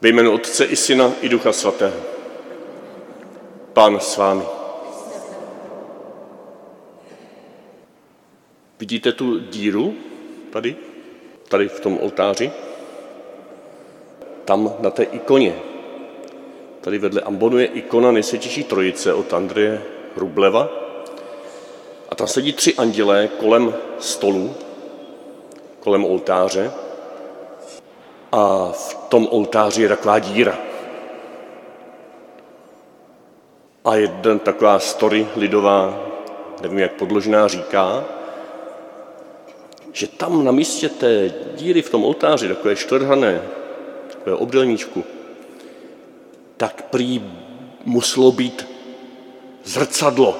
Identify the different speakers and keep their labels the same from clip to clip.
Speaker 1: Ve jménu Otce i Syna i Ducha Svatého. Pán s vámi. Vidíte tu díru tady? Tady v tom oltáři? Tam na té ikoně. Tady vedle ambonu je ikona Nejsvětější trojice od Andreje Rubleva. A tam sedí tři andělé kolem stolu, kolem oltáře a v tom oltáři je taková díra. A jeden taková story lidová, nevím jak podložená, říká, že tam na místě té díry v tom oltáři, takové čtvrhané, takové obdelníčku, tak prý muselo být zrcadlo.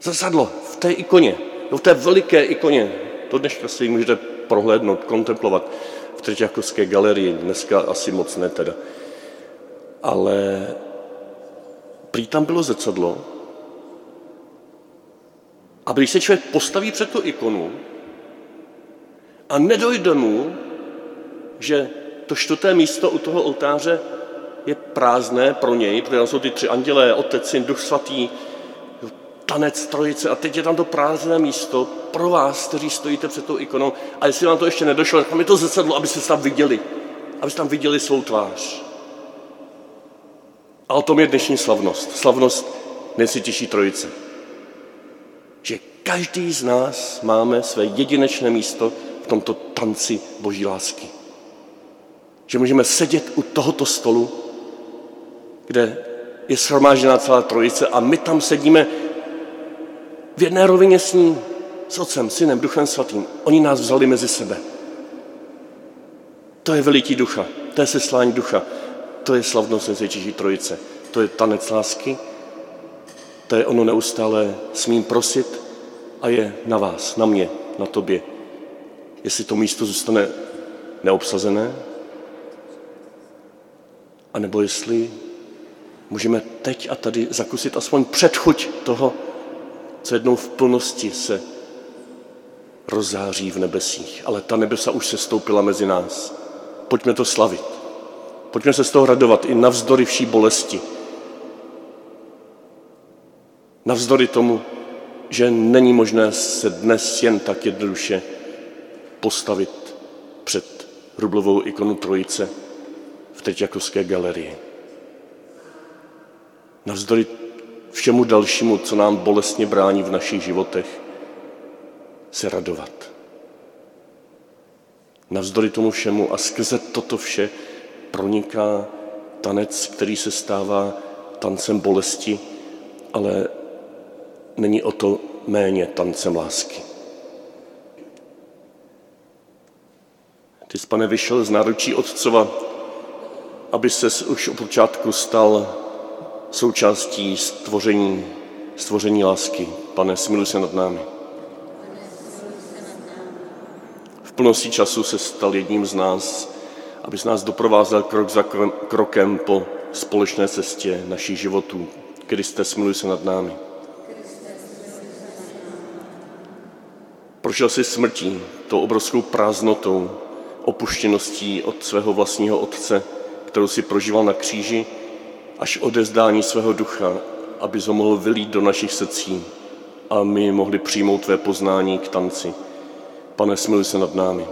Speaker 1: Zrcadlo v té ikoně, v té veliké ikoně. To dneška si můžete prohlédnout, kontemplovat v Třeťákovské galerii. Dneska asi moc ne teda. Ale prý tam bylo zrcadlo a když se člověk postaví před tu ikonu a nedojde mu, že to čtvrté místo u toho oltáře je prázdné pro něj, protože tam jsou ty tři andělé, Otec, Syn, Duch Svatý, tanec trojice a teď je tam to prázdné místo pro vás, kteří stojíte před tou ikonou a jestli vám to ještě nedošlo, tam je to zrcadlo, abyste tam viděli, abyste tam viděli svou tvář. A o tom je dnešní slavnost. Slavnost nejsvětější trojice. Že každý z nás máme své jedinečné místo v tomto tanci boží lásky. Že můžeme sedět u tohoto stolu, kde je shromážděná celá trojice a my tam sedíme v jedné rovině s ním, s Otcem, Synem, Duchem Svatým. Oni nás vzali mezi sebe. To je veliký ducha, to je seslání ducha, to je slavnost Nejsvětější trojice, to je tanec lásky, to je ono neustále smím prosit a je na vás, na mě, na tobě. Jestli to místo zůstane neobsazené, anebo jestli můžeme teď a tady zakusit aspoň předchuť toho, co jednou v plnosti se rozzáří v nebesích. Ale ta nebesa už se stoupila mezi nás. Pojďme to slavit. Pojďme se z toho radovat i navzdory vší bolesti. Navzdory tomu, že není možné se dnes jen tak jednoduše postavit před rublovou ikonu Trojice v Treťakovské galerii. Navzdory všemu dalšímu, co nám bolestně brání v našich životech, se radovat. Navzdory tomu všemu a skrze toto vše proniká tanec, který se stává tancem bolesti, ale není o to méně tancem lásky. Ty jsi, pane, vyšel z náručí Otcova, aby se už od počátku stal součástí stvoření, stvoření lásky. Pane, smiluj se nad námi. V plnosti času se stal jedním z nás, aby nás doprovázel krok za krokem po společné cestě našich životů. Kriste, smiluj se nad námi. Prošel jsi smrtí, tou obrovskou prázdnotou, opuštěností od svého vlastního otce, kterou si prožíval na kříži, až odezdání svého ducha, aby ho mohl vylít do našich srdcí a my mohli přijmout tvé poznání k tanci. Pane, smiluj se nad námi.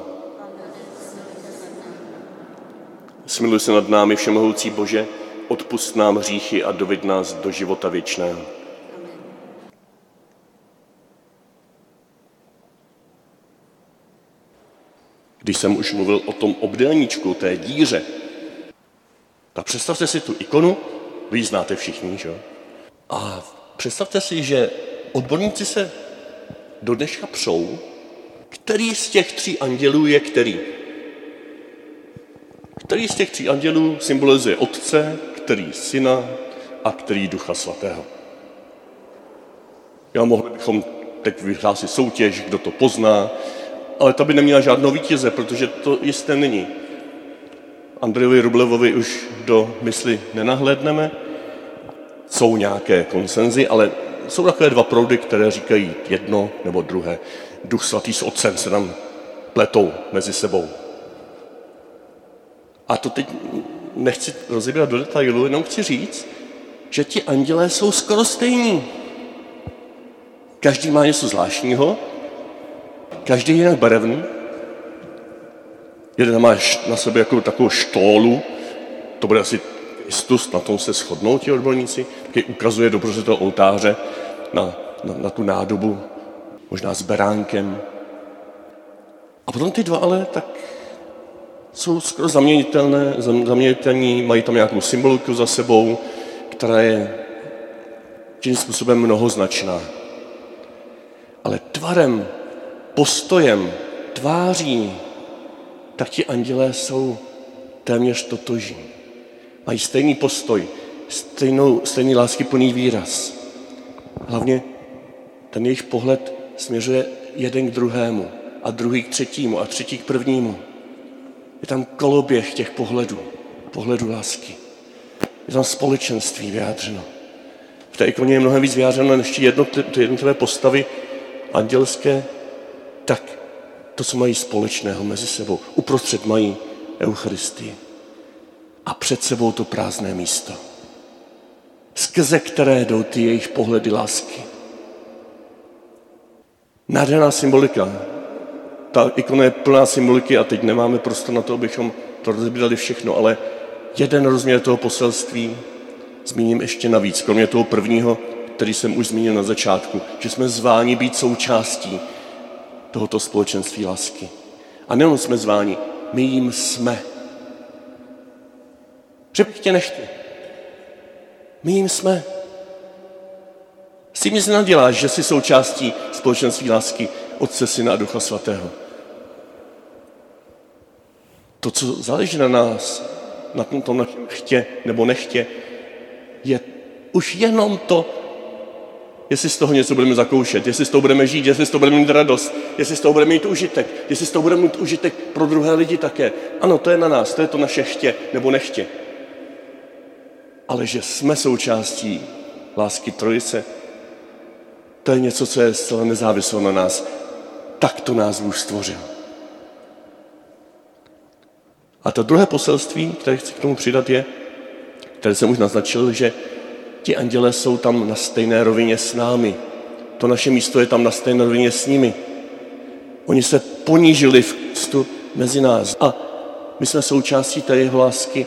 Speaker 1: Smiluj se nad námi, všemohoucí Bože, odpust nám hříchy a doveď nás do života věčného. Když jsem už mluvil o tom obdélníčku, té díře, tak představte si tu ikonu, vy ji znáte všichni, že? A představte si, že odborníci se do dneška přou, který z těch tří andělů je který. Který z těch tří andělů symbolizuje Otce, který Syna a který Ducha Svatého. Já mohli bychom teď vyhlásit soutěž, kdo to pozná, ale ta by neměla žádnou vítěze, protože to jisté není. Andrejovi Rublevovi už do mysli nenahlédneme, jsou nějaké konsenzy, ale jsou takové dva proudy, které říkají jedno nebo druhé. Duch svatý s otcem se nám pletou mezi sebou. A to teď nechci rozebírat do detailu, jenom chci říct, že ti andělé jsou skoro stejní. Každý má něco zvláštního, každý je jinak barevný. Jeden má na sobě jako takovou štólu, to bude asi Kristus, na tom se shodnou ti odborníci, který ukazuje dobře toho oltáře na, na, na tu nádobu, možná s beránkem. A potom ty dva ale tak jsou skoro zaměnitelné, zaměnitelní, mají tam nějakou symboliku za sebou, která je tím způsobem mnohoznačná. Ale tvarem, postojem, tváří, tak ti andělé jsou téměř totožní. Mají stejný postoj, stejnou, stejný láskyplný výraz. Hlavně ten jejich pohled směřuje jeden k druhému a druhý k třetímu a třetí k prvnímu. Je tam koloběh těch pohledů, pohledu lásky. Je tam společenství vyjádřeno. V té ikoně je mnohem víc vyjádřeno než ty jednotlivé postavy andělské, tak to, co mají společného mezi sebou. Uprostřed mají Eucharistii. A před sebou to prázdné místo, skrze které jdou ty jejich pohledy lásky. Nádherná symbolika. Ta ikona je plná symboliky a teď nemáme prostor na to, abychom to rozbírali všechno, ale jeden rozměr toho poselství zmíním ještě navíc, kromě toho prvního, který jsem už zmínil na začátku, že jsme zváni být součástí tohoto společenství lásky. A nejenom jsme zváni, my jim jsme. Že nechtě. My jim jsme. S tím nic nenaděláš, že jsi součástí společenství lásky Otce, Syna a Ducha Svatého. To, co záleží na nás, na tom našem chtě nebo nechtě, je už jenom to, jestli z toho něco budeme zakoušet, jestli z toho budeme žít, jestli z toho budeme mít radost, jestli z toho budeme mít užitek, jestli z toho budeme mít užitek pro druhé lidi také. Ano, to je na nás, to je to naše chtě nebo nechtě. Ale že jsme součástí lásky trojice, to je něco, co je zcela nezávislé na nás. Tak to nás Bůh stvořil. A to druhé poselství, které chci k tomu přidat, je, které jsem už naznačil, že ti andělé jsou tam na stejné rovině s námi. To naše místo je tam na stejné rovině s nimi. Oni se ponížili v Kristu mezi nás. A my jsme součástí té jeho lásky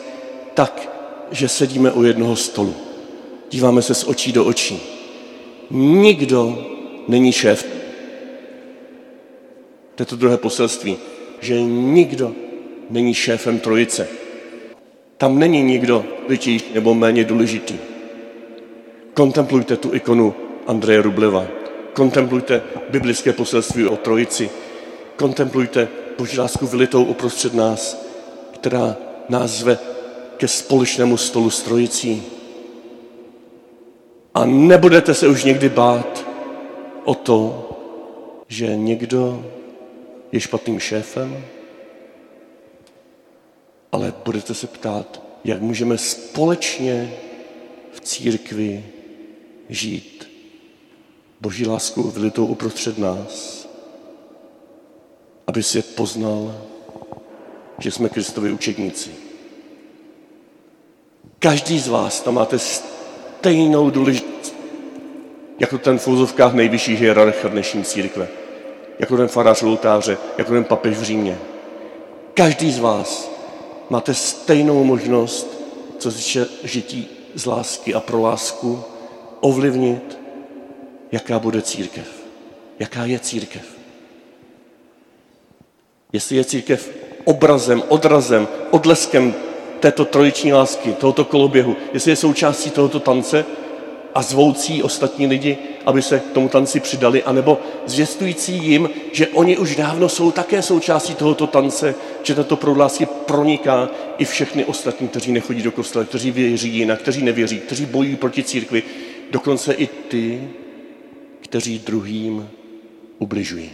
Speaker 1: tak, že sedíme u jednoho stolu. Díváme se z očí do očí. Nikdo není šéf. To je to druhé poselství, že nikdo není šéfem trojice. Tam není nikdo větší nebo méně důležitý. Kontemplujte tu ikonu Andreje Rubleva. Kontemplujte biblické poselství o trojici. Kontemplujte Boží lásku vylitou uprostřed nás, která nás zve ke společnému stolu s trojicí. A nebudete se už někdy bát o to, že někdo je špatným šéfem, ale budete se ptát, jak můžeme společně v církvi žít Boží lásku vylitou uprostřed nás, aby svět poznal, že jsme Kristovi učedníci. Každý z vás tam máte stejnou důležitost, jako ten v úzovkách nejvyšší hierarcha dnešní církve, jako ten farář oltáře, jako ten papež v Římě. Každý z vás máte stejnou možnost, co se žití z lásky a pro lásku, ovlivnit, jaká bude církev. Jaká je církev. Jestli je církev obrazem, odrazem, odleskem této trojiční lásky, tohoto koloběhu, jestli je součástí tohoto tance a zvoucí ostatní lidi, aby se k tomu tanci přidali, anebo zvěstující jim, že oni už dávno jsou také součástí tohoto tance, že tato proud lásky proniká i všechny ostatní, kteří nechodí do kostela, kteří věří jinak, kteří nevěří, kteří bojují proti církvi, dokonce i ty, kteří druhým ubližují.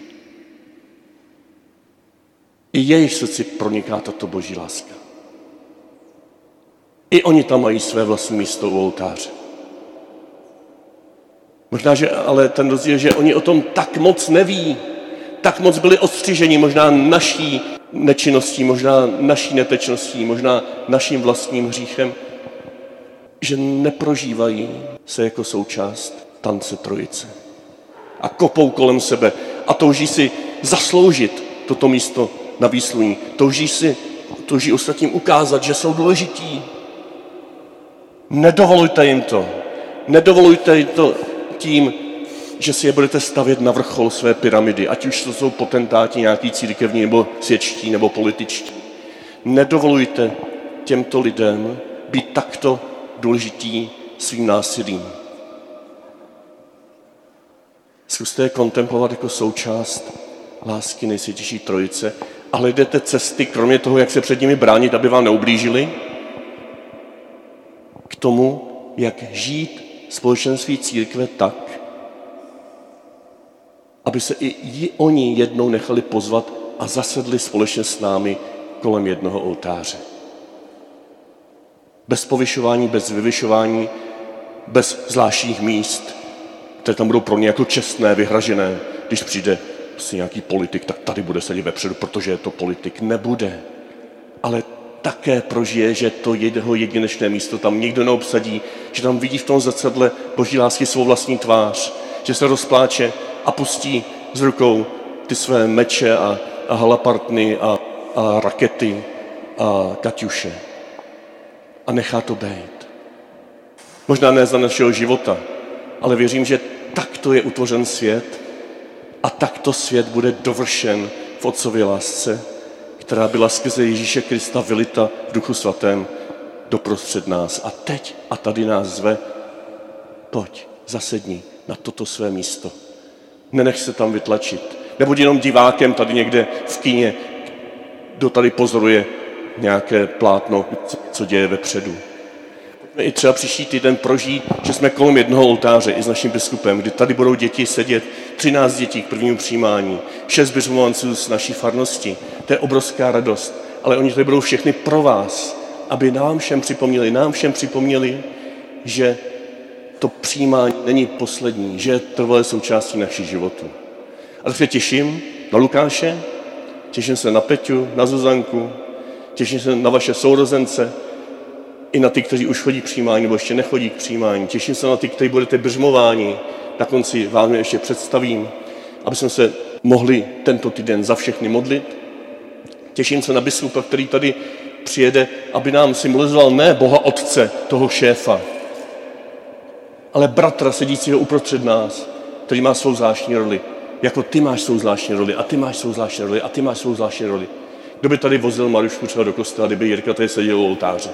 Speaker 1: I jejich srdci proniká tato boží láska. I oni tam mají své vlastní místo u oltáře. Možná, že ale ten rozdíl, že oni o tom tak moc neví, tak moc byli odstřiženi možná naší nečinností, možná naší netečností, možná naším vlastním hříchem, že neprožívají se jako součást tance trojice. A kopou kolem sebe a touží si zasloužit toto místo na výsluní. Touží si, touží ostatním ukázat, že jsou důležití. Nedovolujte jim to. Nedovolujte jim to tím, že si je budete stavět na vrchol své pyramidy, ať už to jsou potentáti nějaký církevní, nebo světští, nebo političtí. Nedovolujte těmto lidem být takto důležitý svým násilím. Zkuste je kontemplovat jako součást lásky nejsvětější trojice a hledete cesty, kromě toho, jak se před nimi bránit, aby vám neublížili, k tomu, jak žít společenství církve tak, aby se i oni jednou nechali pozvat a zasedli společně s námi kolem jednoho oltáře. Bez povyšování, bez vyvyšování, bez zvláštních míst, které tam budou pro ně jako čestné, vyhražené, když přijde prostě nějaký politik, tak tady bude sedět vepředu, protože to politik. Nebude. Ale také prožije, že to jeho jedinečné místo tam nikdo neobsadí, že tam vidí v tom zrcadle boží lásky svou vlastní tvář, že se rozpláče a pustí z rukou ty své meče a, a halapartny a, a rakety a kaťuše. A nechá to být. Možná ne za našeho života, ale věřím, že takto je utvořen svět a takto svět bude dovršen v Otcově lásce, která byla skrze Ježíše Krista vylita v Duchu Svatém doprostřed nás. A teď a tady nás zve, pojď, zasedni na toto své místo. Nenech se tam vytlačit. Nebuď jenom divákem tady někde v kíně, kdo tady pozoruje nějaké plátno, co děje vepředu. I třeba příští týden prožít, že jsme kolem jednoho oltáře i s naším biskupem, kdy tady budou děti sedět, 13 dětí k prvnímu přijímání, 6 běžmovanců z naší farnosti. To je obrovská radost. Ale oni tady budou všechny pro vás, aby nám všem připomněli, nám všem připomněli, že to přijímání není poslední, že je trvalé součástí našich životů. A tak se těším na Lukáše, těším se na Peťu, na Zuzanku, těším se na vaše sourozence, i na ty, kteří už chodí k přijímání nebo ještě nechodí k přijímání. Těším se na ty, kteří budete bržmováni. Na konci vám je ještě představím, aby jsme se mohli tento týden za všechny modlit. Těším se na biskupa, který tady přijede, aby nám symbolizoval ne Boha Otce, toho šéfa, ale bratra sedícího uprostřed nás, který má svou zvláštní roli. Jako ty máš svou zvláštní roli a ty máš svou zvláštní roli a ty máš svou zvláštní roli. Kdo by tady vozil Marušku třeba do kostela, kdyby Jirka tady seděl u oltáře?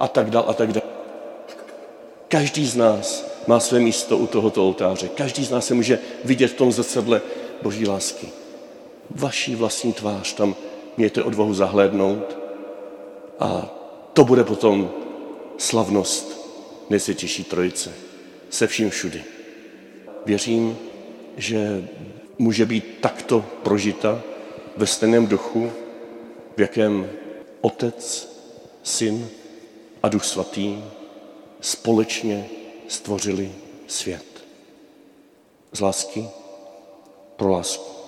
Speaker 1: A tak dál, a tak dál. Každý z nás má své místo u tohoto oltáře. Každý z nás se může vidět v tom zrcadle boží lásky. Vaší vlastní tvář tam mějte odvahu zahlédnout a to bude potom slavnost nejsvětější trojice se vším všudy. Věřím, že může být takto prožita ve stejném duchu, v jakém Otec, Syn a Duch Svatý společně stvořili svět. Z lásky pro lásku.